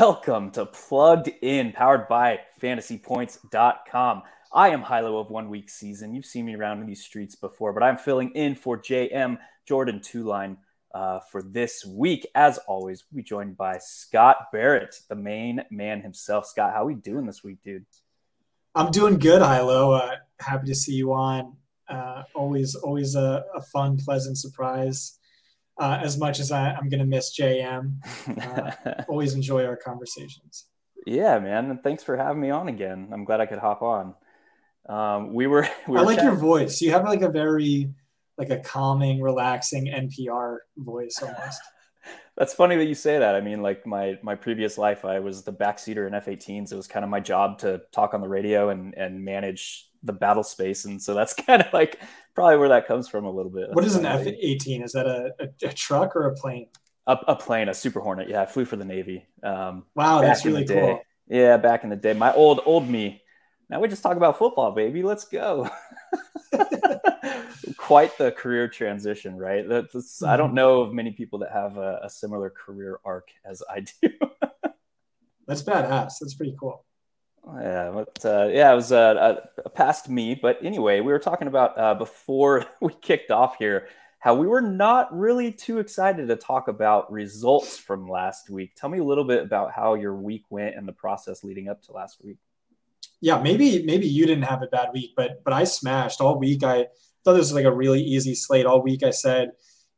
Welcome to Plugged In, powered by fantasypoints.com. I am Hilow of One Week Season. You've seen me around in these streets before, but I'm filling in for JM Jordan Two Line uh, for this week. As always, we joined by Scott Barrett, the main man himself. Scott, how are we doing this week, dude? I'm doing good, Hilow. Uh, happy to see you on. Uh, always, always a, a, fun, pleasant surprise. Uh, as much as I, am going to miss JM, uh, always enjoy our conversations. Yeah, man, and thanks for having me on again. I'm glad I could hop on. Um, we were. We were I like chatting. your voice. You have like a very, like a calming, relaxing NPR voice almost. That's funny that you say that. I mean, like my my previous life, I was the backseater in F-18s. It was kind of my job to talk on the radio and and manage the battle space, and so that's kind of like probably where that comes from a little bit. That's what is an F-18? Is that a, a, a, truck or a plane? A, a, plane, a Super Hornet. Yeah, I flew for the Navy. Um, wow, that's really cool. Yeah, back in the day, my old old me. Now we just talk about football, baby. Let's go. Quite the career transition, right? That's, mm-hmm. I don't mm-hmm. know of many people that have a, a similar career arc as I do. That's badass. That's pretty cool. Yeah, but uh, yeah, it was uh, a, past me. But anyway, we were talking about uh, before we kicked off here how we were not really too excited to talk about results from last week. Tell me a little bit about how your week went and the process leading up to last week. Yeah, maybe maybe you didn't have a bad week, but but I smashed all week. I thought this was like a really easy slate all week. I said,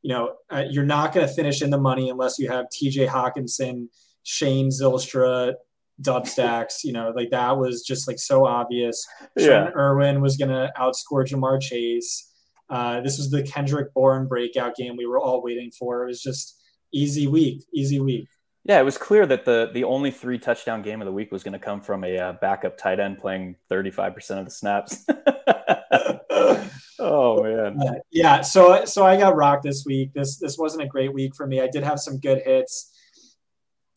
you know, uh, you're not going to finish in the money unless you have T.J. Hockenson, Shane Zylstra, dub stacks. You know, like that was just like so obvious. Yeah. Irwin was going to outscore Ja'Marr Chase. Uh, this was the Kendrick Bourne breakout game we were all waiting for. It was just easy week, easy week. Yeah, it was clear that the the only three touchdown game of the week was going to come from a uh, backup tight end playing 35% of the snaps. oh man. Uh, yeah, so so I got rocked this week. This this wasn't a great week for me. I did have some good hits.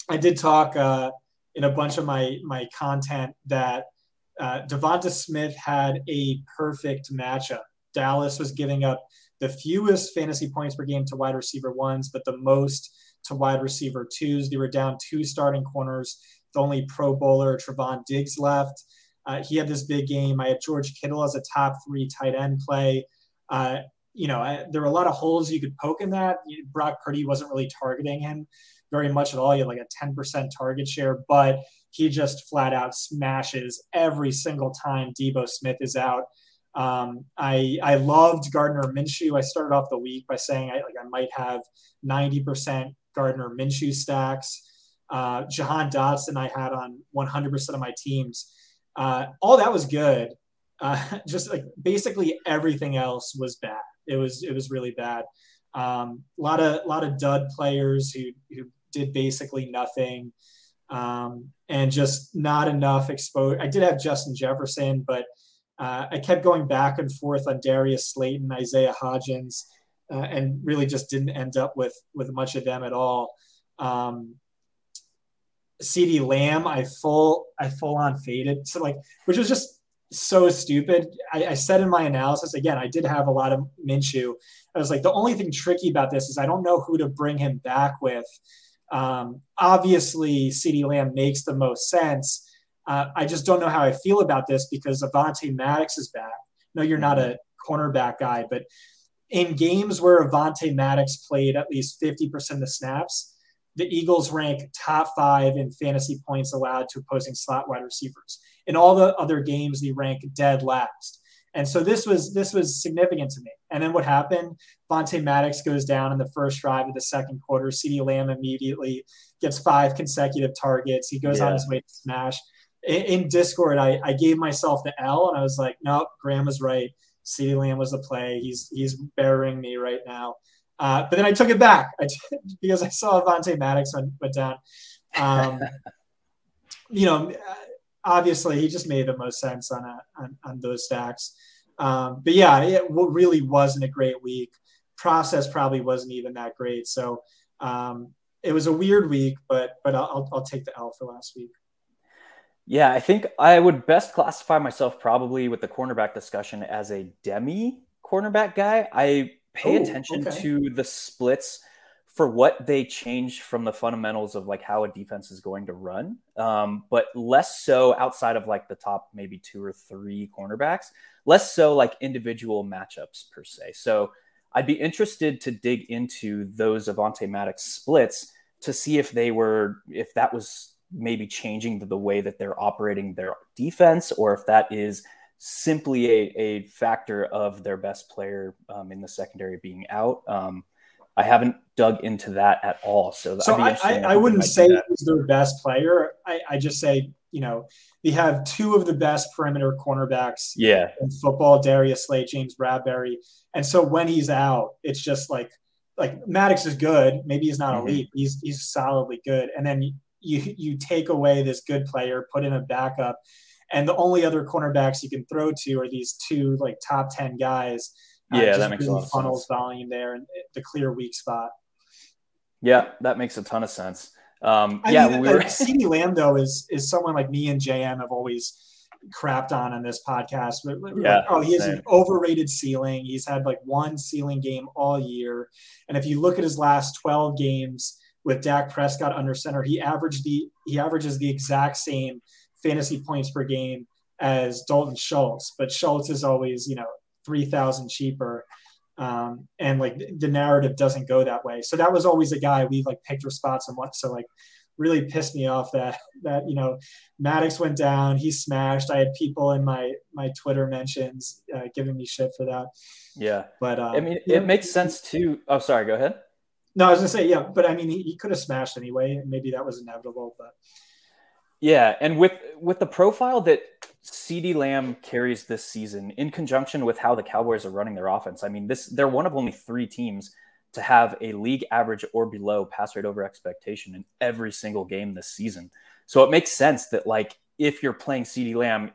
I did talk uh, in a bunch of my my content that uh, DeVonta Smith had a perfect matchup. Dallas was giving up the fewest fantasy points per game to wide receiver ones, but the most to wide receiver twos. They were down two starting corners. The only Pro Bowler Trevon Diggs left. Uh, he had this big game. I had George Kittle as a top three tight end play. Uh, you know, I, there were a lot of holes you could poke in that. Brock Purdy wasn't really targeting him very much at all. He had like a 10% target share, but he just flat out smashes every single time Debo Smith is out. Um, I I loved Gardner Minshew. I started off the week by saying I like I might have 90% Gardner Minshew stacks. Uh, Jahan Dotson I had on 100% of my teams. Uh, all that was good. Uh, just like basically everything else was bad. It was it was really bad. Um, a lot of lot of dud players who who did basically nothing, um, and just not enough exposure. I did have Justin Jefferson, but uh, I kept going back and forth on Darius Slayton, Isaiah Hodgins, uh, and really just didn't end up with with much of them at all. Um, CeeDee Lamb, I full I full on faded. So like, which was just so stupid. I, I, said in my analysis again, I did have a lot of Minshew. I was like, the only thing tricky about this is I don't know who to bring him back with. Um, obviously, CeeDee Lamb makes the most sense. Uh, I just don't know how I feel about this because Avonte Maddox is back. No, you're not a cornerback guy, but in games where Avonte Maddox played at least 50% of the snaps, the Eagles rank top five in fantasy points allowed to opposing slot wide receivers. In all the other games, they rank dead last. And so this was this was significant to me. And then what happened? Vontae Maddox goes down in the first drive of the second quarter. CeeDee Lamb immediately gets five consecutive targets. He goes yeah. on his way to smash. In, in Discord, I, I gave myself the L and I was like, nope, Graham was right. CeeDee Lamb was the play. He's he's burying me right now. Uh, but then I took it back I t- because I saw Avonte Maddox went, went down. Um, you know, obviously he just made the most sense on, a, on, on those stacks. Um, but yeah, it really wasn't a great week. Process probably wasn't even that great. So um, it was a weird week, but but I'll, I'll take the L for last week. Yeah, I think I would best classify myself probably with the cornerback discussion as a demi cornerback guy. I pay Ooh, attention okay. to the splits for what they changed from the fundamentals of like how a defense is going to run, um, but less so outside of like the top maybe two or three cornerbacks, less so like individual matchups per se. So I'd be interested to dig into those Avonte Maddox splits to see if they were if that was maybe changing the, the way that they're operating their defense or if that is simply a, a factor of their best player um, in the secondary being out. Um, I haven't dug into that at all. So, so I, I, I wouldn't say he's their best player. I, I just say, you know, they have two of the best perimeter cornerbacks yeah. in football, Darius Slay, James Bradberry. And so when he's out, it's just like like Maddox is good. Maybe he's not mm-hmm. elite. He's he's solidly good. And then you you take away this good player, put in a backup, and the only other cornerbacks you can throw to are these two like top ten guys yeah, that makes really a lot of funnels sense. volume there and the clear weak spot. Yeah, that makes a ton of sense. Um, I yeah, mean, we were... CeeDee Lamb though is is someone like me and JM have always crapped on on this podcast. But yeah, like, oh, he has an overrated ceiling. He's had like one ceiling game all year, and if you look at his last twelve games with Dak Prescott under center, he averaged the he averages the exact same fantasy points per game as Dalton Schultz. But Schultz is always you know three thousand cheaper. Um, and like the narrative doesn't go that way. So that was always a guy we like picked our spots and what. So like really pissed me off that that you know Maddox went down, he smashed. I had people in my my Twitter mentions uh, giving me shit for that. Yeah, but uh, I mean, it yeah. makes sense too. Oh, sorry, go ahead. No, I was gonna say yeah, but I mean, he, he could have smashed anyway, and maybe that was inevitable. But yeah, and with with the profile that CeeDee Lamb carries this season in conjunction with how the Cowboys are running their offense. I mean, this they're one of only three teams to have a league average or below pass rate over expectation in every single game this season. So it makes sense that like if you're playing CeeDee Lamb,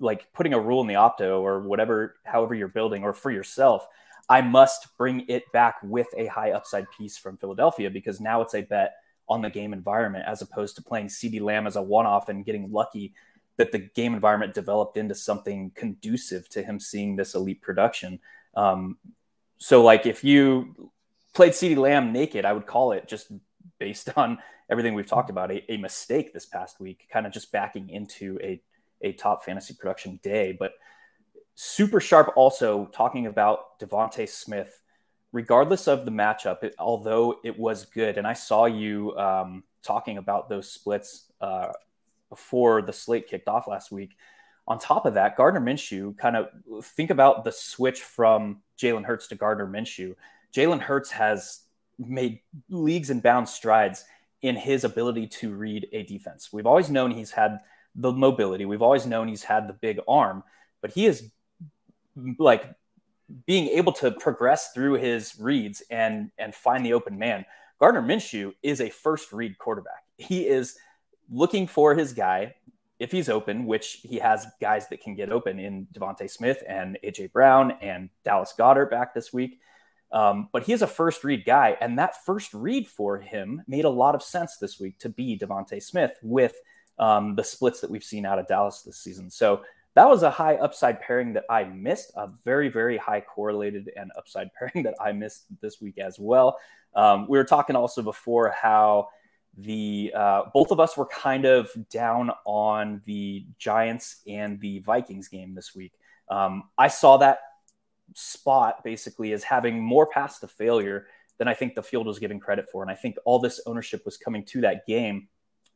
like putting a rule in the opto or whatever, however you're building, or for yourself, I must bring it back with a high upside piece from Philadelphia because now it's a bet on the game environment as opposed to playing CeeDee Lamb as a one off and getting lucky that the game environment developed into something conducive to him seeing this elite production. Um, so, like, if you played CeeDee Lamb naked, I would call it just based on everything we've talked about a, a mistake this past week, kind of just backing into a, a top fantasy production day. But super sharp also talking about DeVonta Smith, regardless of the matchup, it, although it was good. And I saw you um, talking about those splits uh, before the slate kicked off last week. On top of that, Gardner Minshew, kind of think about the switch from Jalen Hurts to Gardner Minshew. Jalen Hurts has made leagues and bound strides in his ability to read a defense. We've always known he's had the mobility, we've always known he's had the big arm, but he is like being able to progress through his reads and and find the open man. Gardner Minshew is a first read quarterback. He is looking for his guy if he's open, which he has guys that can get open in DeVonta Smith and AJ Brown and Dallas Goedert back this week. Um, but he is a first read guy, and that first read for him made a lot of sense this week to be DeVonta Smith with um, the splits that we've seen out of Dallas this season. So that was a high upside pairing that I missed, a very, very high correlated and upside pairing that I missed this week as well. Um, we were talking also before how the uh, both of us were kind of down on the Giants and the Vikings game this week. Um, I saw that spot basically as having more pass to failure than I think the field was giving credit for, and I think all this ownership was coming to that game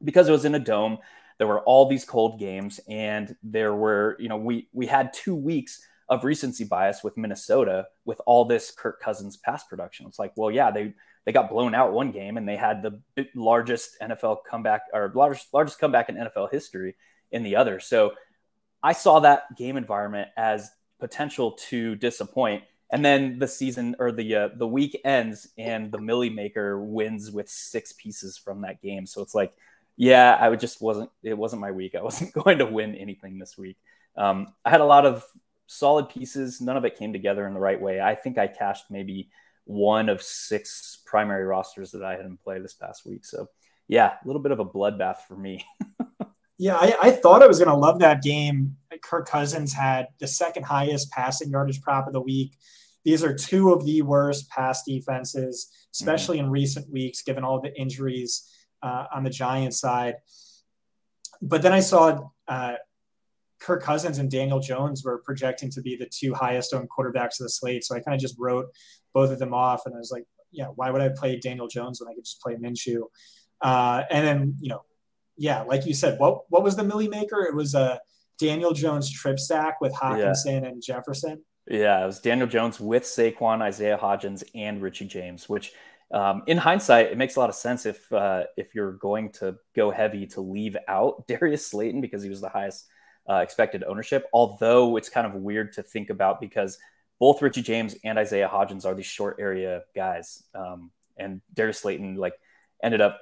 because it was in a dome. There were all these cold games, and there were you know we we had two weeks of recency bias with Minnesota with all this Kirk Cousins pass production. It's like, well, yeah, they they got blown out one game and they had the largest NFL comeback or largest largest comeback in NFL history in the other. So I saw that game environment as potential to disappoint. And then the season or the uh, the week ends and the Milly Maker wins with six pieces from that game. So it's like, yeah, I just wasn't it wasn't my week. I wasn't going to win anything this week. Um, I had a lot of solid pieces. None of it came together in the right way. I think I cashed maybe one of six primary rosters that I had in play this past week. So, yeah, a little bit of a bloodbath for me. yeah, I, I, thought I was going to love that game. Kirk Cousins had the second highest passing yardage prop of the week. these are two of the worst pass defenses, especially Mm-hmm. in recent weeks, given all the injuries uh, on the Giants side. But then I saw uh, Kirk Cousins and Daniel Jones were projecting to be the two highest owned quarterbacks of the slate. So I kind of just wrote both of them off, and I was like, yeah, why would I play Daniel Jones when I could just play Minshew? Uh, and then you know, yeah, like you said, what what was the Milly Maker? It was a Daniel Jones trip stack with Hockenson yeah. and Jefferson. Yeah, it was Daniel Jones with Saquon, Isaiah Hodgins, and Richie James. Which, um, in hindsight, it makes a lot of sense if uh, if you're going to go heavy to leave out Darius Slayton because he was the highest uh, expected ownership. Although it's kind of weird to think about because both Richie James and Isaiah Hodgins are these short area guys, um, and Darius Slayton like ended up.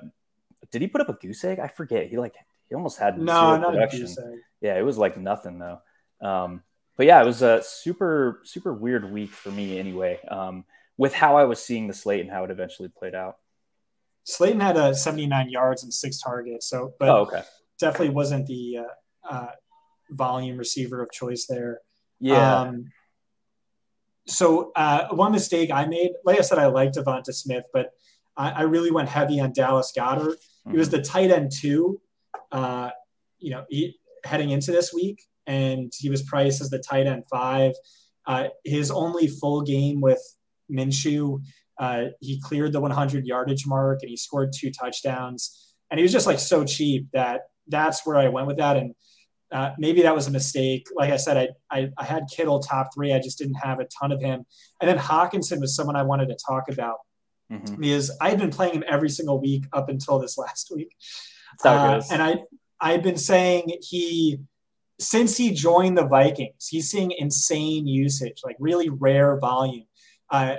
Did he put up a goose egg? I forget. He like he almost had no, not production. a goose egg. Yeah, it was like nothing though. Um, but yeah, it was a super super weird week for me anyway. Um, with how I was seeing the slate and how it eventually played out. Slayton had a 79 yards and six targets, so but oh, okay. definitely wasn't the uh, uh, volume receiver of choice there. Yeah. Um, so uh, one mistake I made, like I said, I liked DeVonta Smith, but I, I really went heavy on Dallas Goedert. Mm-hmm. He was the tight end two, uh, you know, he, heading into this week, and he was priced as the tight end five. Uh, his only full game with Minshew, uh, he cleared the 100 yardage mark and he scored two touchdowns. And he was just like so cheap that that's where I went with that. And uh, maybe that was a mistake. Like I said, I, I, I had Kittle top three. I just didn't have a ton of him. And then Hockenson was someone I wanted to talk about mm-hmm. because I had been playing him every single week up until this last week. Uh, and I I've been saying he since he joined the Vikings, he's seeing insane usage, like really rare volume. Uh,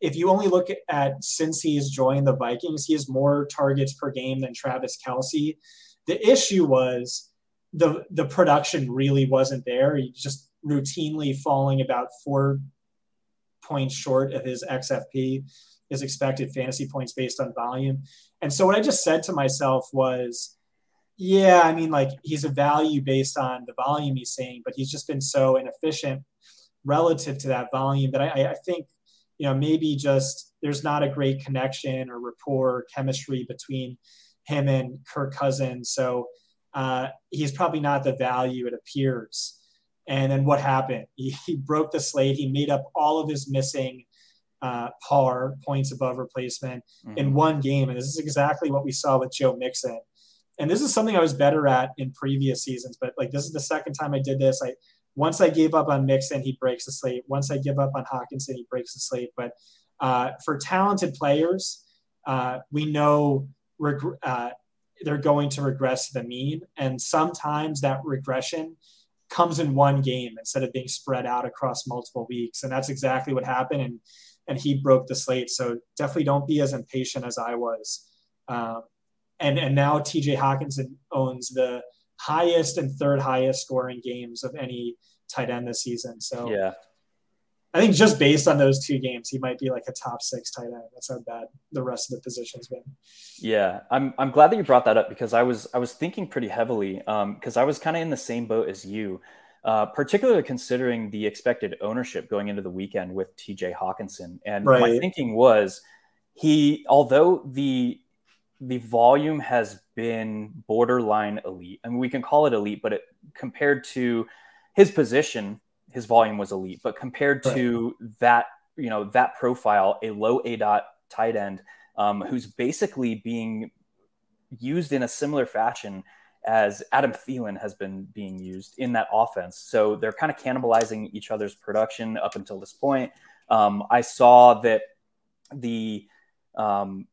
if you only look at since he's joined the Vikings, he has more targets per game than Travis Kelce. The issue was the the production really wasn't there. He just routinely falling about four points short of his XFP, his expected fantasy points based on volume. And so what I just said to myself was, yeah, I mean, like he's a value based on the volume he's saying, but he's just been so inefficient relative to that volume that I, I think, you know, maybe just there's not a great connection or rapport, chemistry between him and Kirk Cousins. So uh, he's probably not the value it appears. And then what happened? He, he broke the slate. He made up all of his missing uh, par points above replacement mm-hmm. in one game. And this is exactly what we saw with Joe Mixon. And this is something I was better at in previous seasons, but like this is the second time I did this. I once I gave up on Mixon, he breaks the slate. Once I give up on Hockenson, he breaks the slate. But uh, for talented players, uh, we know reg- uh, they're going to regress to the mean. And sometimes that regression comes in one game instead of being spread out across multiple weeks. And that's exactly what happened. And, and he broke the slate. So definitely don't be as impatient as I was. Um, and, and now TJ Hockenson owns the highest and third highest scoring games of any tight end this season. So yeah, I think just based on those two games, he might be like a top six tight end. That's how bad the rest of the position's been. Yeah, I'm I'm glad that you brought that up because I was I was thinking pretty heavily because um, I was kind of in the same boat as you, uh, particularly considering the expected ownership going into the weekend with T.J. Hockenson, and right. my thinking was he although the the volume has been borderline elite. I mean, we can call it elite, but it compared to his position his volume was elite, but compared right. to that, you know, that profile, a low aDOT tight end um, who's basically being used in a similar fashion as Adam Thielen has been being used in that offense. So they're kind of cannibalizing each other's production up until this point. Um, I saw that the um,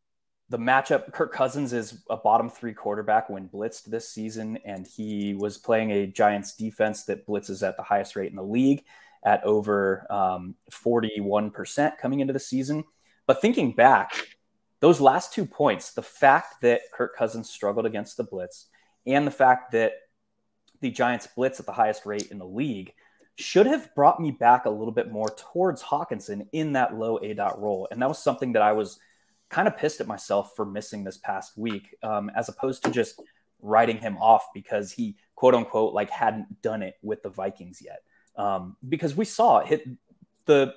the matchup, Kirk Cousins is a bottom three quarterback when blitzed this season, and he was playing a Giants defense that blitzes at the highest rate in the league at over um, 41% coming into the season. But thinking back, those last two points, the fact that Kirk Cousins struggled against the blitz and the fact that the Giants blitz at the highest rate in the league should have brought me back a little bit more towards Hockenson in that low aDOT role. And that was something that I was kind of pissed at myself for missing this past week, um, as opposed to just writing him off because he quote unquote like hadn't done it with the Vikings yet. Um, because we saw it hit the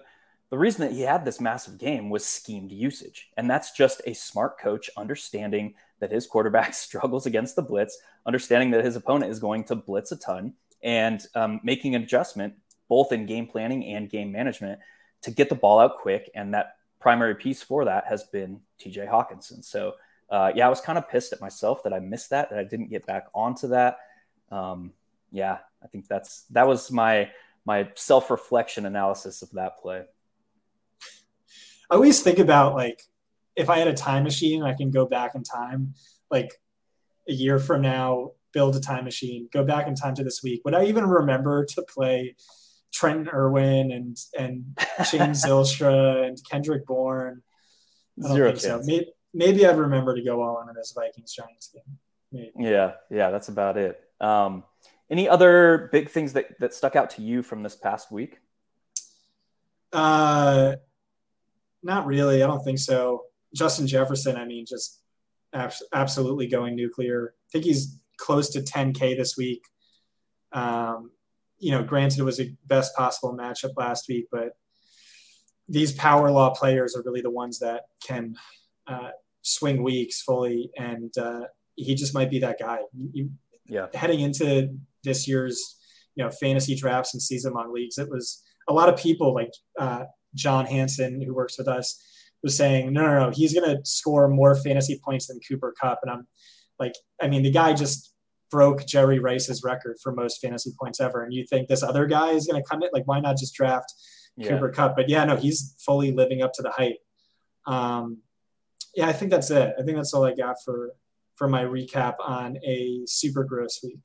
the reason that he had this massive game was schemed usage. And that's just a smart coach understanding that his quarterback struggles against the blitz, understanding that his opponent is going to blitz a ton, and um, making an adjustment both in game planning and game management to get the ball out quick. And that primary piece for that has been TJ Hockenson. So, uh, yeah, I was kind of pissed at myself that I missed that, that I didn't get back onto that. Um, yeah, I think that's that was my my self reflection analysis of that play. I always think about like if I had a time machine, I can go back in time, like a year from now, build a time machine, go back in time to this week. Would I even remember to play Trent Irwin and and James Zylstra and Kendrick Bourne? Zero so. Maybe, maybe I'd remember to go all in on this Vikings Giants game. Maybe. Yeah, yeah, that's about it. Um, any other big things that that stuck out to you from this past week? Uh not really. I don't think so. Justin Jefferson, I mean, just absolutely going nuclear. I think he's close to 10K this week. Um, you know, granted, it was the best possible matchup last week, but these power law players are really the ones that can uh, swing weeks fully. And uh, he just might be that guy. You, yeah. Heading into this year's, you know, fantasy drafts and season long leagues, it was a lot of people like uh, John Hansen, who works with us, was saying, no, no, no, he's going to score more fantasy points than Cooper Kupp, And I'm like, I mean, the guy just broke Jerry Rice's record for most fantasy points ever. And you think this other guy is going to come in? Like, why not just draft yeah. Cooper Kupp? But yeah, no, he's fully living up to the hype. Um, yeah, I think that's it. I think that's all I got for for my recap on a super gross week.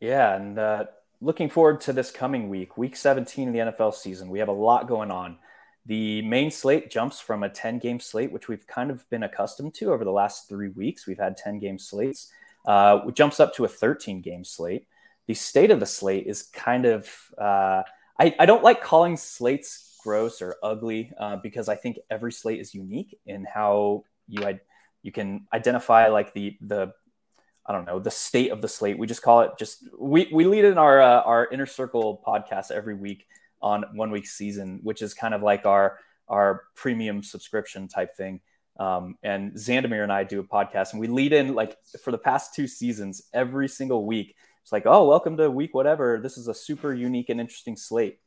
Yeah, and uh, looking forward to this coming week, week 17 of the NFL season. We have a lot going on. The main slate jumps from a 10 game slate, which we've kind of been accustomed to over the last three weeks. We've had 10 game slates. Uh, jumps up to a 13 game slate. The state of the slate is kind of, uh, I, I, don't like calling slates gross or ugly uh, because I think every slate is unique in how you, you can identify like the, the I don't know the state of the slate. We just call it just we we lead in our uh, our inner circle podcast every week on one week season, which is kind of like our our premium subscription type thing. Um, and Xandamere and I do a podcast, and we lead in like for the past two seasons every single week. It's like, oh, welcome to week whatever. This is a super unique and interesting slate.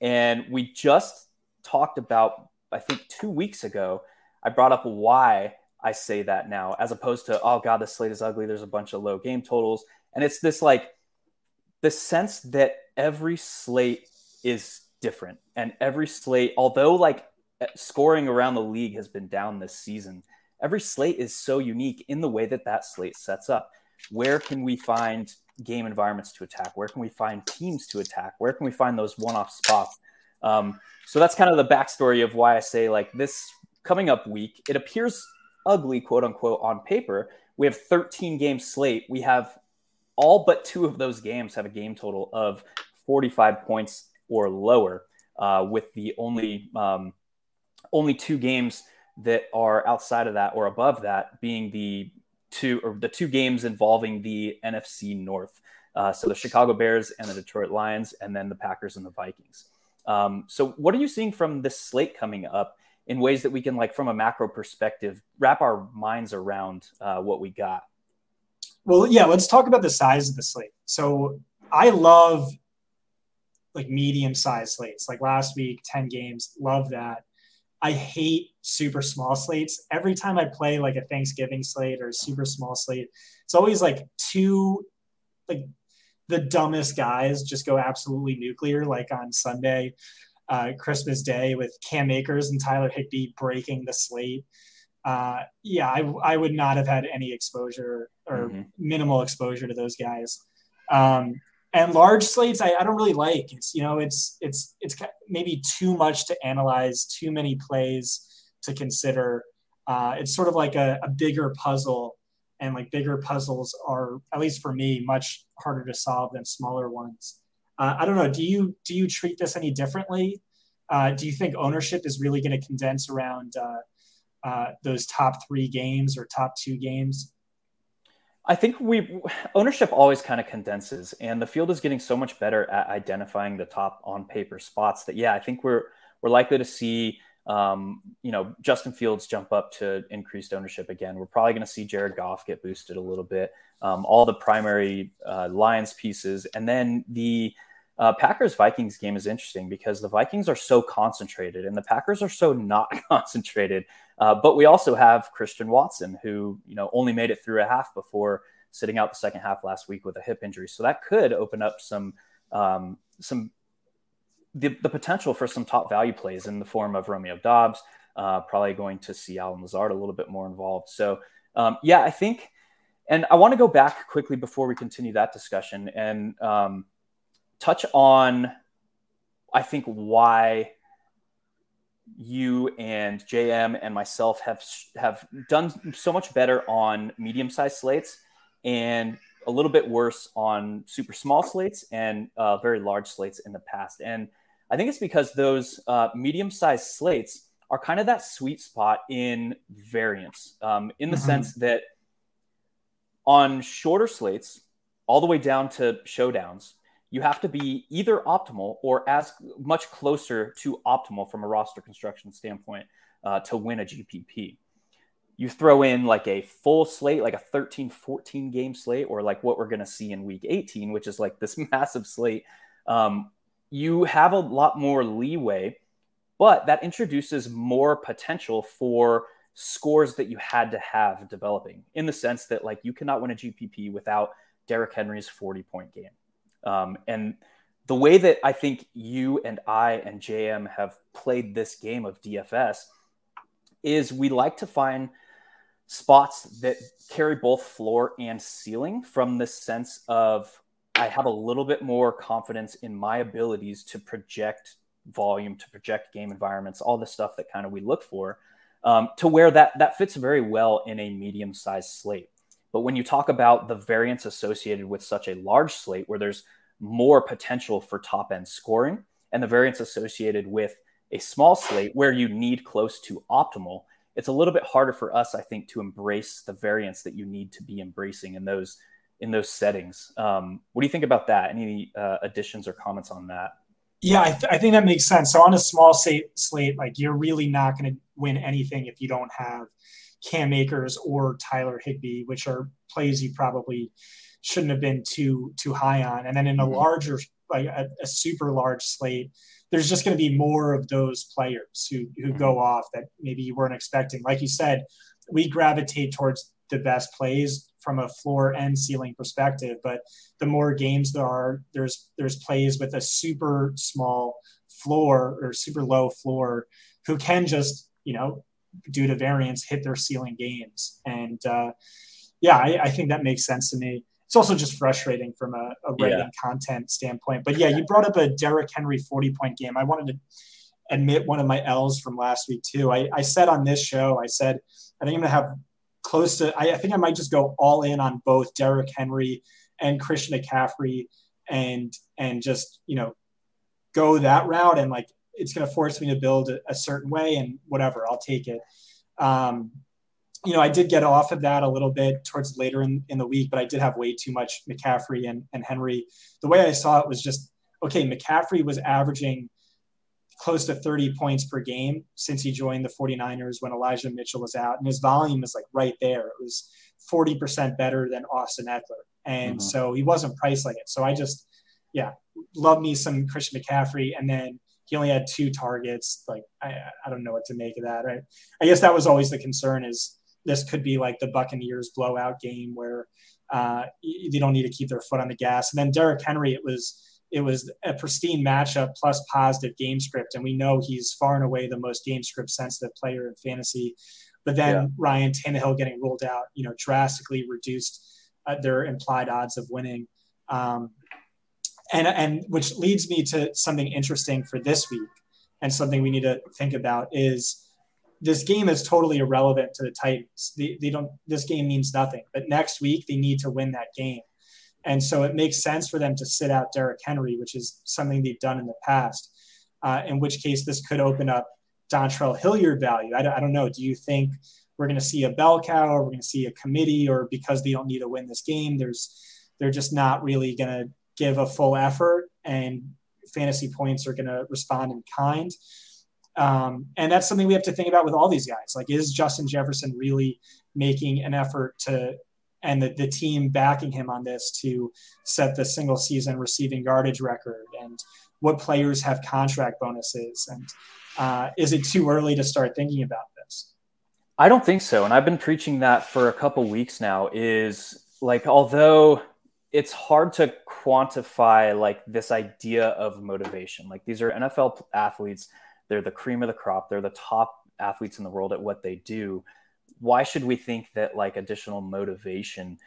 And we just talked about, I think two weeks ago, I brought up why I say that now, as opposed to, oh God, the slate is ugly. There's a bunch of low game totals. And it's this like the sense that every slate is different. And every slate, although like scoring around the league has been down this season, every slate is so unique in the way that that slate sets up. Where can we find game environments to attack? Where can we find teams to attack? Where can we find those one off spots? Um, so that's kind of the backstory of why I say like this coming up week, it appears ugly, quote unquote, on paper. We have 13 game slate. We have all but two of those games have a game total of 45 points or lower, uh, with the only um, only two games that are outside of that or above that being the two or the two games involving the NFC North. Uh, so the Chicago Bears and the Detroit Lions, and then the Packers and the Vikings. Um, so, what are you seeing from this slate coming up? in ways that we can like from a macro perspective wrap our minds around uh, what we got well yeah let's talk about the size of the slate so i love like medium sized slates like last week 10 games love that i hate super small slates every time i play like a thanksgiving slate or a super small slate it's always like two like the dumbest guys just go absolutely nuclear like on sunday uh, Christmas Day with Cam Akers and Tyler Higbee breaking the slate. Uh, yeah, I, I would not have had any exposure or mm-hmm. minimal exposure to those guys. Um, and large slates, I, I don't really like. It's you know, it's it's it's maybe too much to analyze, too many plays to consider. Uh, it's sort of like a, a bigger puzzle, and like bigger puzzles are, at least for me, much harder to solve than smaller ones. Uh, I don't know. Do you do you treat this any differently? Uh, do you think ownership is really going to condense around uh, uh, those top three games or top two games? I think we ownership always kind of condenses, and the field is getting so much better at identifying the top on paper spots that yeah, I think we're we're likely to see um, you know, Justin Fields jump up to increased ownership again. We're probably going to see Jared Goff get boosted a little bit. Um, all the primary uh, Lions pieces, and then the uh, Packers Vikings game is interesting because the Vikings are so concentrated and the Packers are so not concentrated. Uh, but we also have Christian Watson, who you know only made it through a half before sitting out the second half last week with a hip injury. So that could open up some um, some the, the potential for some top value plays in the form of Romeo Doubs, Uh, probably going to see Allen Lazard a little bit more involved. So, um, yeah, I think, and I want to go back quickly before we continue that discussion and um, touch on, I think, why you and JM and myself have have done so much better on medium sized slates and a little bit worse on super small slates and uh, very large slates in the past. And I think it's because those uh, medium sized slates are kind of that sweet spot in variance, um, in the mm-hmm. sense that on shorter slates, all the way down to showdowns, you have to be either optimal or as much closer to optimal from a roster construction standpoint uh, to win a GPP. You throw in like a full slate, like a 13, 14 game slate, or like what we're going to see in week 18, which is like this massive slate. Um, you have a lot more leeway, but that introduces more potential for scores that you had to have developing in the sense that like you cannot win a GPP without Derrick Henry's 40 point game. Um, and the way that I think you and I and JM have played this game of DFS is we like to find spots that carry both floor and ceiling from the sense of I have a little bit more confidence in my abilities to project volume, to project game environments, all the stuff that kind of we look for, um, to where that that fits very well in a medium sized slate. But when you talk about the variance associated with such a large slate, where there's more potential for top end scoring, and the variance associated with a small slate where you need close to optimal, it's a little bit harder for us, I think, to embrace the variance that you need to be embracing in those in those settings. Um, what do you think about that? Any uh, additions or comments on that? Yeah, I, th- I, think that makes sense. So on a small slate, slate like you're really not going to win anything if you don't have Cam Akers or Tyler Higbee, which are plays you probably shouldn't have been too too high on. And then in a mm-hmm. larger, like a, a, super large slate, there's just going to be more of those players who who mm-hmm. go off that maybe you weren't expecting. Like you said, we gravitate towards the best plays from a floor and ceiling perspective. But the more games there are, there's there's plays with a super small floor or super low floor who can just you know due to variance hit their ceiling games. And uh, yeah, I, I, think that makes sense to me. It's also just frustrating from a, a writing yeah. content standpoint. But yeah, you brought up a Derrick Henry 40 point game. I wanted to admit one of my L's from last week too. I, I said on this show, I said, I think I'm gonna have close to. I, I, think I might just go all in on both Derrick Henry and Christian McCaffrey, and and just you know go that route. And like it's going to force me to build a, a, certain way, and whatever, I'll take it. Um, you know, I did get off of that a little bit towards later in, in the week, but I did have way too much McCaffrey and, and Henry. The way I saw it was just okay, McCaffrey was averaging close to 30 points per game since he joined the 49ers when Elijah Mitchell was out. And his volume is like right there. It was 40% better than Austin Ekeler And mm-hmm. so he wasn't priced like it. So I just, yeah, love me some Christian McCaffrey. And then he only had two targets. Like, I, I don't know what to make of that. Right. I guess that was always the concern is this could be like the Buccaneers blowout game where uh, they don't need to keep their foot on the gas. And then Derrick Henry, it was, it was a pristine matchup plus positive game script. And we know he's far and away the most game script sensitive player in fantasy. But then yeah. Ryan Tannehill getting ruled out, you know, drastically reduced uh, their implied odds of winning. Um, and, and which leads me to something interesting for this week and something we need to think about is this game is totally irrelevant to the Titans. They, they don't, this game means nothing, but next week they need to win that game. And so it makes sense for them to sit out Derrick Henry, which is something they've done in the past. Uh, in which case, this could open up Dontrell Hilliard value. I, I don't know. Do you think we're going to see a bell cow, or we're going to see a committee, or because they don't need to win this game, there's they're just not really going to give a full effort, and fantasy points are going to respond in kind. Um, and that's something we have to think about with all these guys. Like, is Justin Jefferson really making an effort to, and the, the team backing him on this to set the single season receiving yardage record? And what players have contract bonuses? And uh, is it too early to start thinking about this? I don't think so. And I've been preaching that for a couple weeks now. Is like, although it's hard to quantify like this idea of motivation. Like these are NFL athletes, they're the cream of the crop, they're the top athletes in the world at what they do. Why should we think that like additional motivation?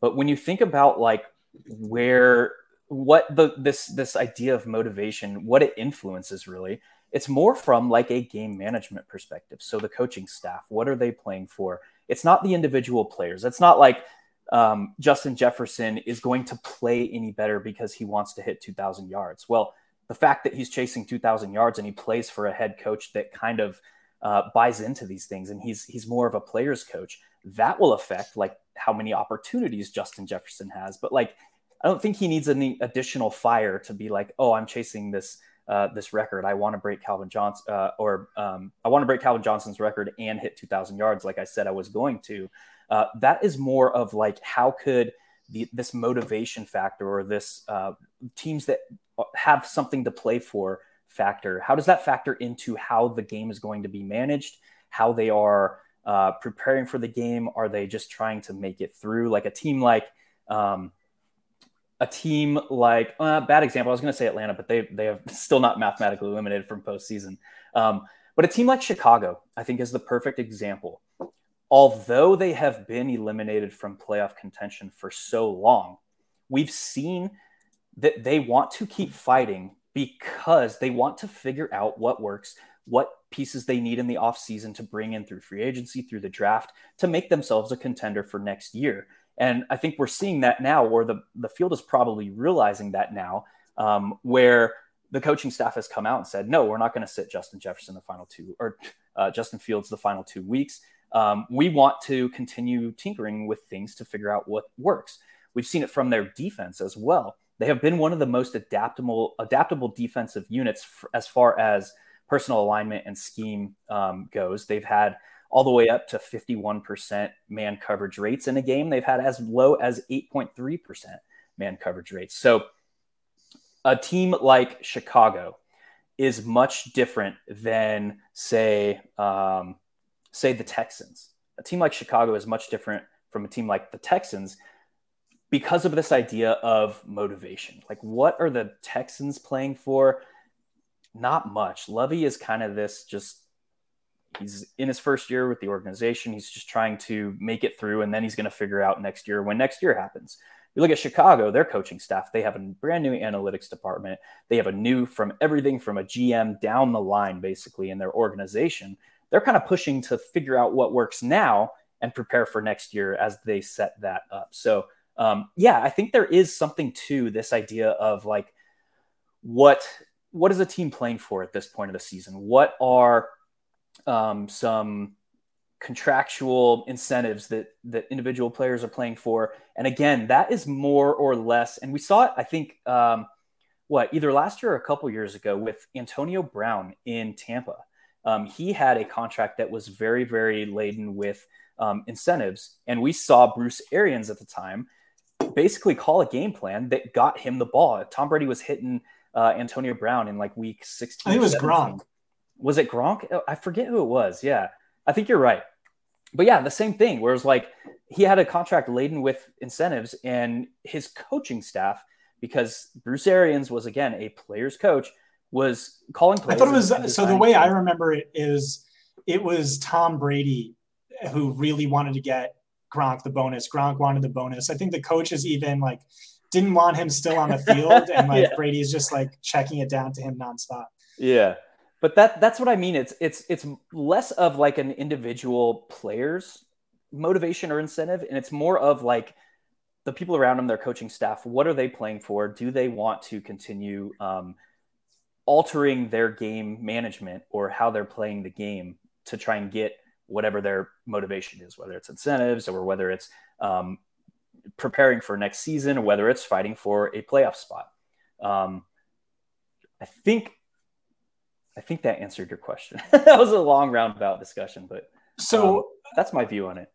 But when you think about like where what the this this idea of motivation, what it influences really, it's more from like a game management perspective. So the coaching staff, what are they playing for? It's not the individual players. It's not like um, Justin Jefferson is going to play any better because he wants to hit 2,000 yards. Well, the fact that he's chasing 2,000 yards and he plays for a head coach that kind of uh, buys into these things and he's he's more of a player's coach that will affect like how many opportunities Justin Jefferson has. But like, I don't think he needs any additional fire to be like, oh, I'm chasing this uh, this record. I want to break Calvin Johnson uh, or um, I want to break Calvin Johnson's record and hit 2,000 yards, like I said I was going to. Uh, that is more of like how could the, this motivation factor or this uh, teams that have something to play for factor how does that factor into how the game is going to be managed? How they are uh, preparing for the game? Are they just trying to make it through? Like a team like um, a team like uh, bad example i was going to say atlanta but they they have still not mathematically eliminated from postseason. Um, but a team like chicago i think is the perfect example although they have been eliminated from playoff contention for so long, we've seen that they want to keep fighting because they want to figure out what works, what pieces they need in the offseason to bring in through free agency, through the draft to make themselves a contender for next year. And I think we're seeing that now, or the, the field is probably realizing that now, um, where the coaching staff has come out and said, no, we're not going to sit Justin Jefferson the final two, or uh, Justin Fields the final two weeks um, we want to continue tinkering with things to figure out what works. We've seen it from their defense as well. They have been one of the most adaptable adaptable defensive units f- as far as personal alignment and scheme um, goes. They've had all the way up to 51% man coverage rates in a game. They've had as low as 8.3% man coverage rates. So a team like Chicago is much different than, say, um, say the Texans. A team like Chicago is much different from a team like the Texans because of this idea of motivation. Like, what are the Texans playing for? Not much. Lovie is kind of this just, he's in his first year with the organization. He's just trying to make it through, and then he's going to figure out next year when next year happens. You look at Chicago, their coaching staff, they have a brand new analytics department. They have a new from everything from a GM down the line, basically, in their organization they're kind of pushing to figure out what works now and prepare for next year as they set that up. So, um, yeah, I think there is something to this idea of like what what is a team playing for at this point of the season? What are um, some contractual incentives that that individual players are playing for? And again, that is more or less, and we saw it. I think um, what either last year or a couple years ago with Antonio Brown in Tampa um, he had a contract that was very, very laden with um, incentives. And we saw Bruce Arians at the time basically call a game plan that got him the ball. Tom Brady was hitting uh, Antonio Brown in like week 16. I think it was 17. Gronk. Was it Gronk? Oh, I forget who it was. Yeah. I think you're right. But yeah, the same thing. Whereas like he had a contract laden with incentives and his coaching staff, because Bruce Arians was again a player's coach, was calling plays. I thought it was so. The way I remember it is, it was Tom Brady who really wanted to get Gronk the bonus. Gronk wanted the bonus. I think the coaches even like didn't want him still on the field, and like yeah. is just like checking it down to him nonstop. Yeah, but that that's what I mean. It's it's it's less of like an individual player's motivation or incentive, and it's more of like the people around him, their coaching staff. What are they playing for? Do they want to continue? Um, altering their game management or how they're playing the game to try and get whatever their motivation is, whether it's incentives or whether it's um, preparing for next season or whether it's fighting for a playoff spot. Um, I think I think that answered your question. that was a long roundabout discussion, but so um, that's my view on it.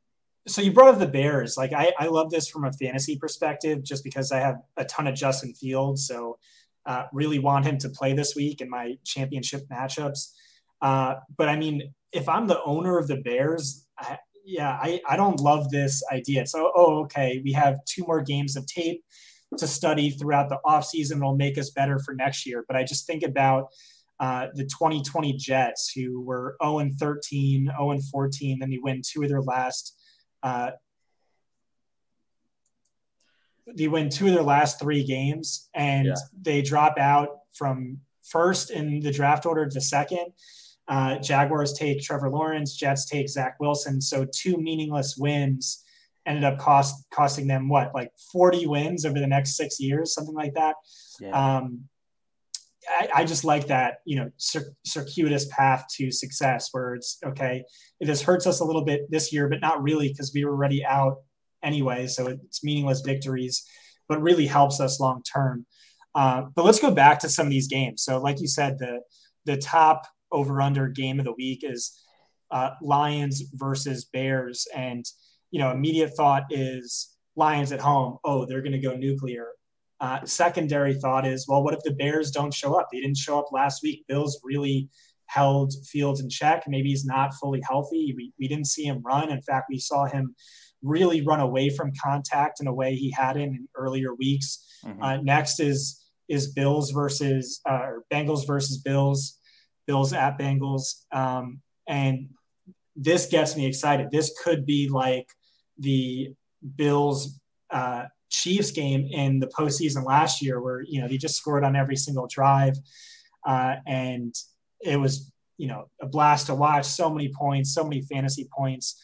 So you brought up the Bears. Like I, I love this from a fantasy perspective, just because I have a ton of Justin Fields. So uh, really want him to play this week in my championship matchups. Uh, but I mean, if I'm the owner of the Bears, I, yeah, I, I don't love this idea. So, oh, okay, we have two more games of tape to study throughout the offseason. It'll make us better for next year. But I just think about uh, the 2020 Jets, who were 0 and 13, 0 and 14, then they win two of their last. Uh, they win two of their last three games, and yeah. they drop out from first in the draft order to second. Uh, Jaguars take Trevor Lawrence, Jets take Zach Wilson. So two meaningless wins ended up cost costing them what like 40 wins over the next six years, something like that. Yeah. Um, I, I, just like that, you know, cir- circuitous path to success where it's okay. This hurts us a little bit this year, but not really because we were already out anyway. So it's meaningless victories, but really helps us long term. Uh, but let's go back to some of these games. So, like you said, the the top over under game of the week is uh, Lions versus Bears, and you know, immediate thought is Lions at home. Oh, they're going to go nuclear. Uh, secondary thought is, well, what if the Bears don't show up? They didn't show up last week. Bills really held Fields in check. Maybe he's not fully healthy. We, we didn't see him run. In fact, we saw him really run away from contact in a way he hadn't in earlier weeks. Mm-hmm. Uh, next is is Bills versus uh, Bengals versus Bills, Bills at Bengals, um, and this gets me excited. This could be like the Bills uh, Chiefs game in the postseason last year, where you know they just scored on every single drive, uh, and it was you know a blast to watch. So many points, so many fantasy points.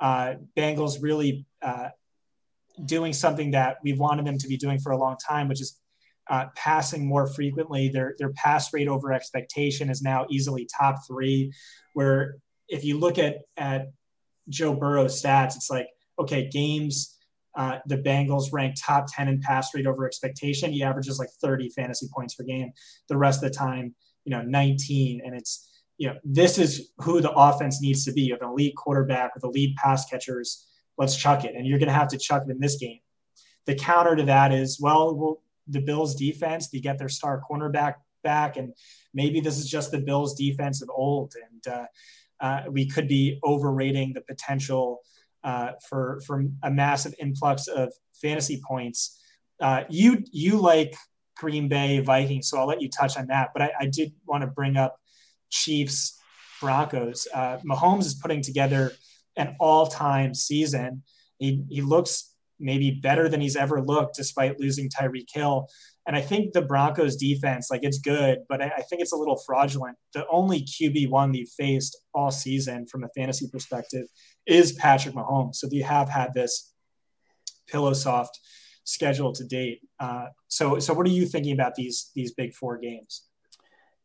Uh, Bengals really uh, doing something that we've wanted them to be doing for a long time, which is uh, passing more frequently. Their their pass rate over expectation is now easily top three. Where if you look at at Joe Burrow's stats, it's like okay, games. Uh, the Bengals rank top 10 in pass rate over expectation. He averages like 30 fantasy points per game. The rest of the time, you know, 19. And it's, you know, this is who the offense needs to be. You have an elite quarterback with elite pass catchers. Let's chuck it. And you're going to have to chuck it in this game. The counter to that is, well, well the Bills defense, they get their star cornerback back. And maybe this is just the Bills defense of old. And uh, uh, we could be overrating the potential uh, for, for a massive influx of fantasy points. Uh, you, you like Green Bay Vikings, so I'll let you touch on that. But I, I did want to bring up Chiefs Broncos. Uh, Mahomes is putting together an all time season. He, he looks maybe better than he's ever looked despite losing Tyreek Hill. And I think the Broncos defense, like it's good, but I, I think it's a little fraudulent. The only QB1 they've faced all season from a fantasy perspective is Patrick Mahomes. So they have had this pillow soft schedule to date. Uh, so, so what are you thinking about these these big four games?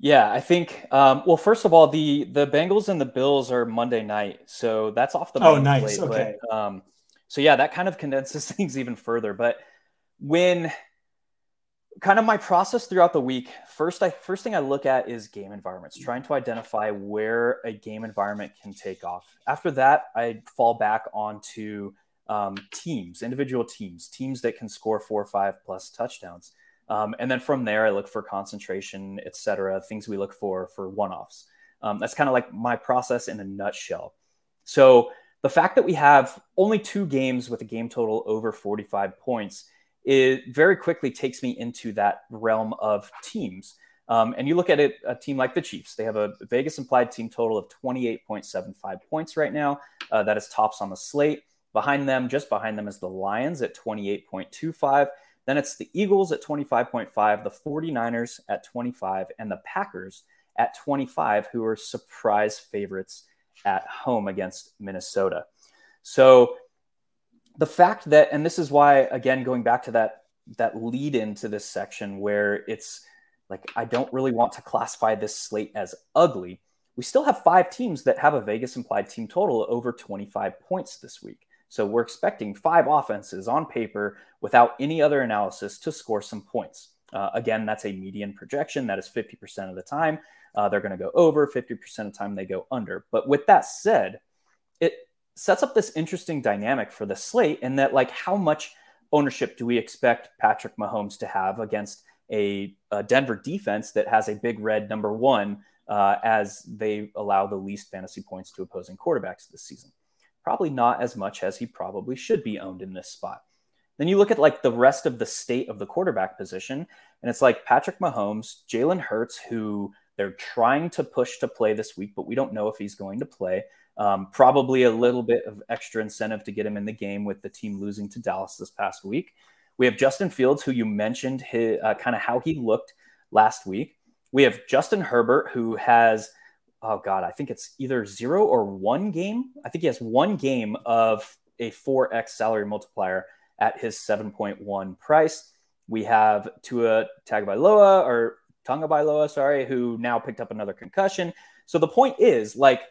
Yeah, I think. Um, well, first of all, the the Bengals and the Bills are Monday night, so that's off the. Oh, nice. Plate, okay. But, um, so yeah, that kind of condenses things even further. But when kind of my process throughout the week, first I first thing I look at is game environments, trying to identify where a game environment can take off. After that, I fall back onto um, teams, individual teams, teams that can score four or five plus touchdowns. Um, and then from there, I look for concentration, et cetera, things we look for for one offs. Um, that's kind of like my process in a nutshell. So the fact that we have only two games with a game total over 45 points, it very quickly takes me into that realm of teams. Um, and you look at it, a team like the Chiefs, they have a Vegas implied team total of 28.75 points right now. Uh, that is tops on the slate. Behind them, just behind them, is the Lions at 28.25. Then it's the Eagles at 25.5, the 49ers at 25, and the Packers at 25, who are surprise favorites at home against Minnesota. So the fact that, and this is why, again, going back to that that lead into this section where it's like I don't really want to classify this slate as ugly. We still have five teams that have a Vegas implied team total over 25 points this week. So we're expecting five offenses on paper without any other analysis to score some points. Uh, again, that's a median projection. That is 50% of the time. uh, they're going to go over 50% of the time they go under. But with that said, it sets up this interesting dynamic for the slate in that like how much ownership do we expect Patrick Mahomes to have against a, a Denver defense that has a big red number one uh, as they allow the least fantasy points to opposing quarterbacks this season? Probably not as much as he probably should be owned in this spot. Then you look at like the rest of the state of the quarterback position, and it's like Patrick Mahomes, Jalen Hurts, who they're trying to push to play this week, but we don't know if he's going to play. Um, probably a little bit of extra incentive to get him in the game with the team losing to Dallas this past week. We have Justin Fields, who you mentioned uh, kind of how he looked last week. We have Justin Herbert, who has, oh God, I think it's either zero or one game. I think he has one game of a 4x salary multiplier at his 7.1 price. We have Tua Tagovailoa or Tagovailoa, sorry, who now picked up another concussion. So the point is, like,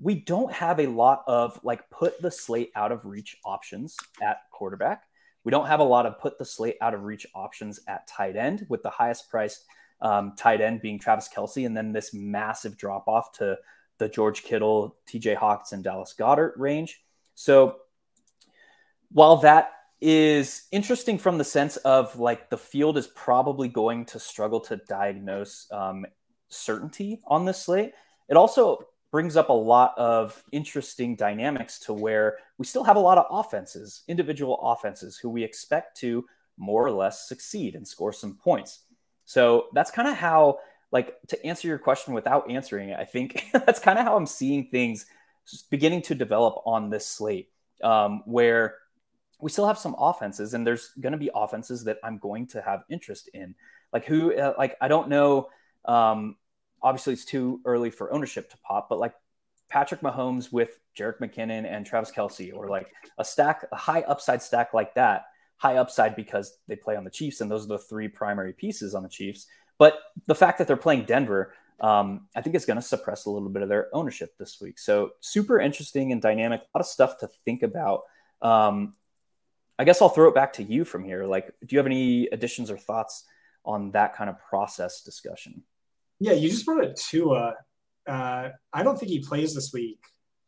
we don't have a lot of like put the slate out of reach options at quarterback. We don't have a lot of put the slate out of reach options at tight end, with the highest priced um, tight end being Travis Kelce, and then this massive drop off to the George Kittle, TJ Hockenson, Dallas Goedert range. So while that is interesting from the sense of like the field is probably going to struggle to diagnose um, certainty on this slate, it also brings up a lot of interesting dynamics to where we still have a lot of offenses, individual offenses, who we expect to more or less succeed and score some points. So that's kind of how, like, to answer your question without answering it, I think that's kind of how I'm seeing things beginning to develop on this slate, um, where we still have some offenses, and there's going to be offenses that I'm going to have interest in. Like, who, uh, like, I don't know. Um, obviously it's too early for ownership to pop, but like Patrick Mahomes with Jerick McKinnon and Travis Kelce, or like a stack, a high upside stack like that, high upside because they play on the Chiefs, and those are the three primary pieces on the Chiefs. But the fact that they're playing Denver, um, I think is going to suppress a little bit of their ownership this week. So super interesting and dynamic, a lot of stuff to think about. Um, I guess I'll throw it back to you from here. Like, do you have any additions or thoughts on that kind of process discussion? Yeah, you just brought it to. Uh, uh, I don't think he plays this week.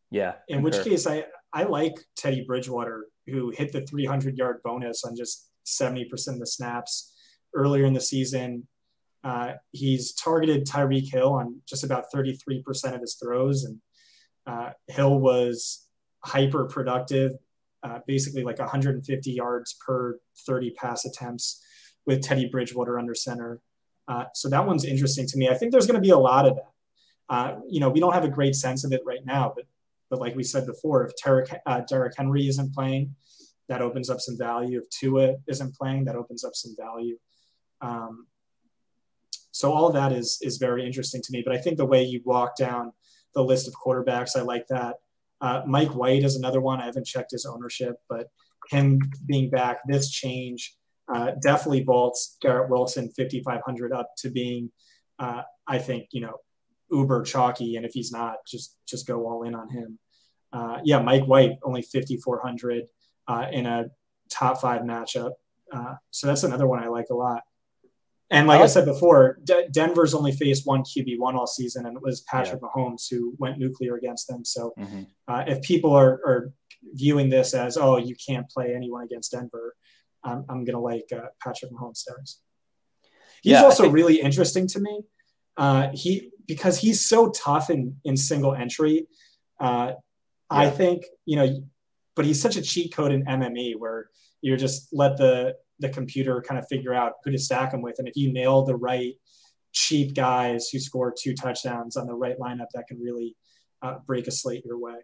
Yeah. In which case, I I like Teddy Bridgewater, who hit the 300 yard bonus on just 70% of the snaps earlier in the season. Uh, he's targeted Tyreek Hill on just about 33% of his throws, and uh, Hill was hyper productive, uh, basically like 150 yards per 30 pass attempts with Teddy Bridgewater under center. Uh, so that one's interesting to me. I think there's going to be a lot of that. Uh, you know, we don't have a great sense of it right now, but but like we said before, if Derrick, uh, Derrick Henry isn't playing, that opens up some value. If Tua isn't playing, that opens up some value. Um, so all that is is very interesting to me. But I think the way you walk down the list of quarterbacks, I like that. Uh, Mike White is another one. I haven't checked his ownership, but him being back, this change uh, definitely vaults Garrett Wilson 5,500 up to being, uh, I think, you know, uber chalky. And if he's not, just just go all in on him. Uh, yeah, Mike White only 5,400 uh, in a top five matchup. Uh, so that's another one I like a lot. And like I, said before, D- Denver's only faced one QB one all season, and it was Patrick yeah. Mahomes who went nuclear against them. So mm-hmm. uh, if people are, are, viewing this as, oh, you can't play anyone against Denver, I'm, I'm going to like uh, Patrick Mahomes stars. He's yeah, also think- really interesting to me. Uh, he because he's so tough in in single entry. Uh, yeah. I think you know, but he's such a cheat code in MME where you just let the the computer kind of figure out who to stack him with, and if you nail the right cheap guys who score two touchdowns on the right lineup, that can really uh, break a slate your way.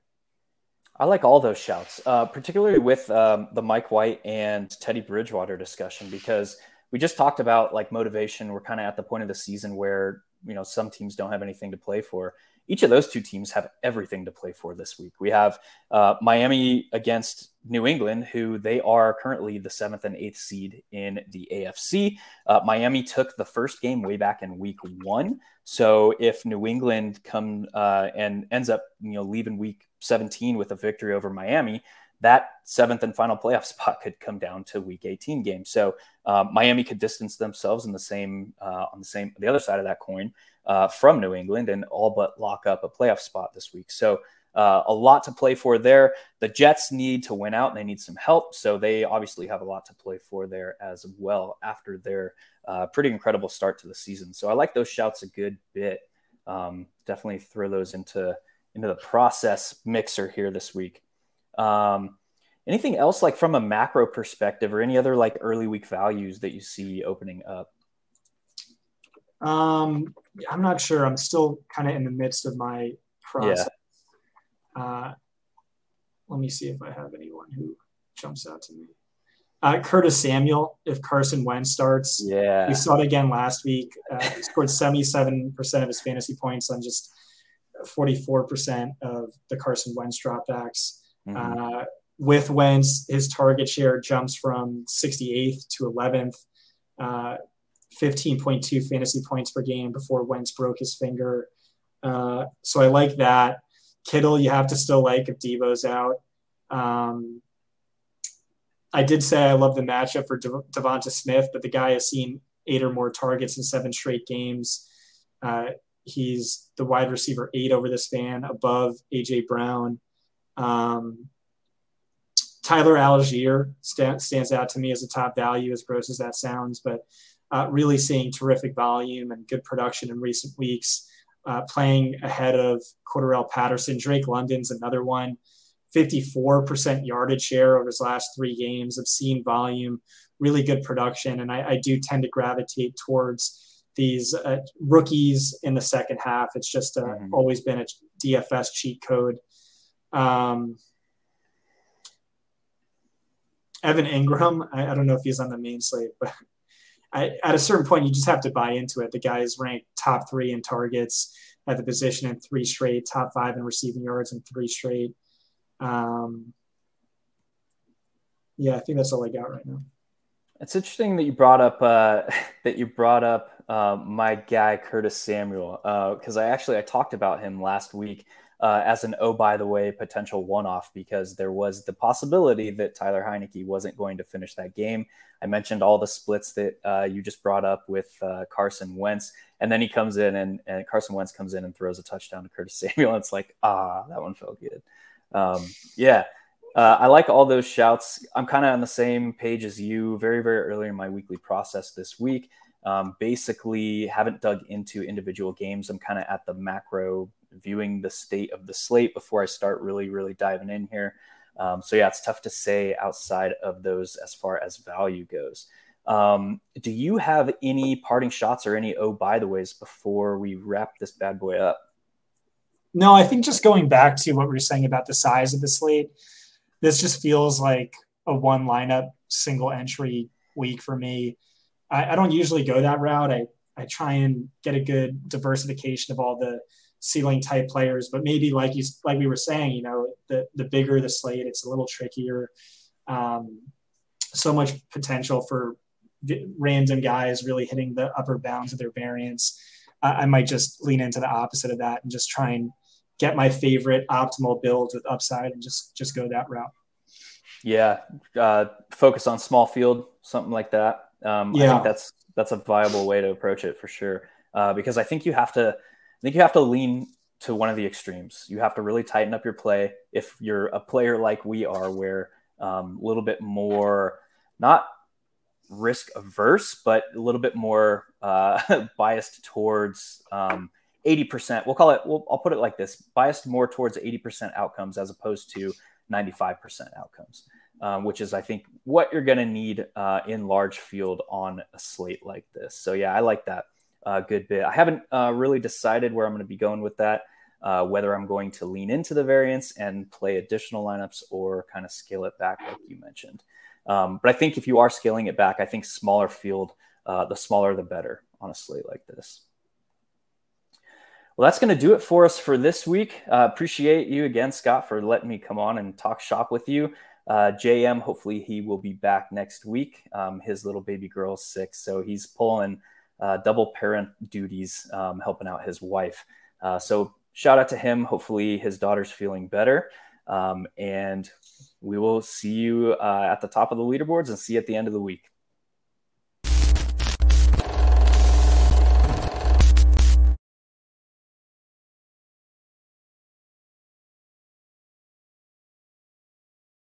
I like all those shouts, uh, particularly with um, the Mike White and Teddy Bridgewater discussion, because we just talked about like motivation. We're kind of at the point of the season where you know some teams don't have anything to play for. Each of those two teams have everything to play for this week. We have uh, Miami against New England, who they are currently the seventh and eighth seed in the AFC. Uh, Miami took the first game way back in week one. So if New England come uh, and ends up, you know, leaving week 17 with a victory over Miami, that seventh and final playoff spot could come down to Week 18 game. So uh, Miami could distance themselves in the same uh, on the same the other side of that coin uh, from New England and all but lock up a playoff spot this week. So uh, a lot to play for there. The Jets need to win out and they need some help. So they obviously have a lot to play for there as well after their uh, pretty incredible start to the season. So I like those shouts a good bit. Um, definitely throw those into into the process mixer here this week. Um, anything else like from a macro perspective or any other like early week values that you see opening up? Um, I'm not sure. I'm still kind of in the midst of my process. Yeah. Uh, let me see if I have anyone who jumps out to me. Uh, Curtis Samuel, if Carson Wentz starts, yeah, we saw it again last week. Uh, scored 77% of his fantasy points on just 44% of the Carson Wentz dropbacks. Mm-hmm. Uh, with Wentz, his target share jumps from 68th to 11th, uh, 15.2 fantasy points per game before Wentz broke his finger. Uh, so I like that. Kittle, you have to still like if Deebo's out. Um, I did say I love the matchup for De- DeVonta Smith, but the guy has seen eight or more targets in seven straight games. Uh, he's the wide receiver eight over the span, above AJ Brown. Um, Tyler Allgeier st- stands out to me as a top value, as gross as that sounds, but uh, really seeing terrific volume and good production in recent weeks, uh, playing ahead of Cordarrelle Patterson. Drake London's another one. 54% yardage share over his last three games, obscene volume, really good production. And I, I do tend to gravitate towards these uh, rookies in the second half. It's just uh, mm-hmm. always been a DFS cheat code. Um, Evan Engram, I, I, don't know if he's on the main slate, but I, at a certain point, you just have to buy into it. The guy is ranked top three in targets at the position in three straight, top five in receiving yards in three straight. Um, yeah, I think that's all I got right now. It's interesting that you brought up uh, that you brought up uh, my guy Curtis Samuel because uh, I actually I talked about him last week uh, as an oh by the way potential one off because there was the possibility that Taylor Heinicke wasn't going to finish that game. I mentioned all the splits that uh, you just brought up with uh, Carson Wentz, and then he comes in and, and Carson Wentz comes in and throws a touchdown to Curtis Samuel. And it's like ah that one felt good. Um, yeah. I like all those shouts. I'm kind of on the same page as you. Very, very early in my weekly process this week. Um, basically, haven't dug into individual games. I'm kind of at the macro viewing the state of the slate before I start really, really diving in here. Um, so yeah, it's tough to say outside of those as far as value goes. Um, do you have any parting shots or any oh by the ways before we wrap this bad boy up? No, I think just going back to what we were saying about the size of the slate, this just feels like a one lineup single entry week for me. I, I don't usually go that route. I, I try and get a good diversification of all the ceiling type players, but maybe like you like we were saying, you know, the the bigger the slate, it's a little trickier. Um, so much potential for random guys really hitting the upper bounds of their variance. I might just lean into the opposite of that and just try and get my favorite optimal build with upside and just just go that route. Yeah, uh, focus on small field, something like that. Um, yeah. I think that's that's a viable way to approach it for sure. Uh, because I think you have to I think you have to lean to one of the extremes. You have to really tighten up your play if you're a player like we are, where um, a little bit more not risk averse, but a little bit more uh, biased towards um, 80%. We'll call it, we'll, I'll put it like this biased more towards 80% outcomes as opposed to 95% outcomes, um, which is, I think, what you're going to need uh, in large field on a slate like this. So, yeah, I like that a good bit. I haven't uh, really decided where I'm going to be going with that, uh, whether I'm going to lean into the variance and play additional lineups or kind of scale it back, like you mentioned. Um, but I think if you are scaling it back, I think smaller field, uh, the smaller the better on a slate like this. Well, that's going to do it for us for this week. Uh, appreciate you again, Scott, for letting me come on and talk shop with you. Uh, JM, hopefully he will be back next week. Um, his little baby girl's sick, so he's pulling uh, double parent duties, um, helping out his wife. Uh, so shout out to him. Hopefully his daughter's feeling better. Um, and we will see you uh, at the top of the leaderboards and see you at the end of the week.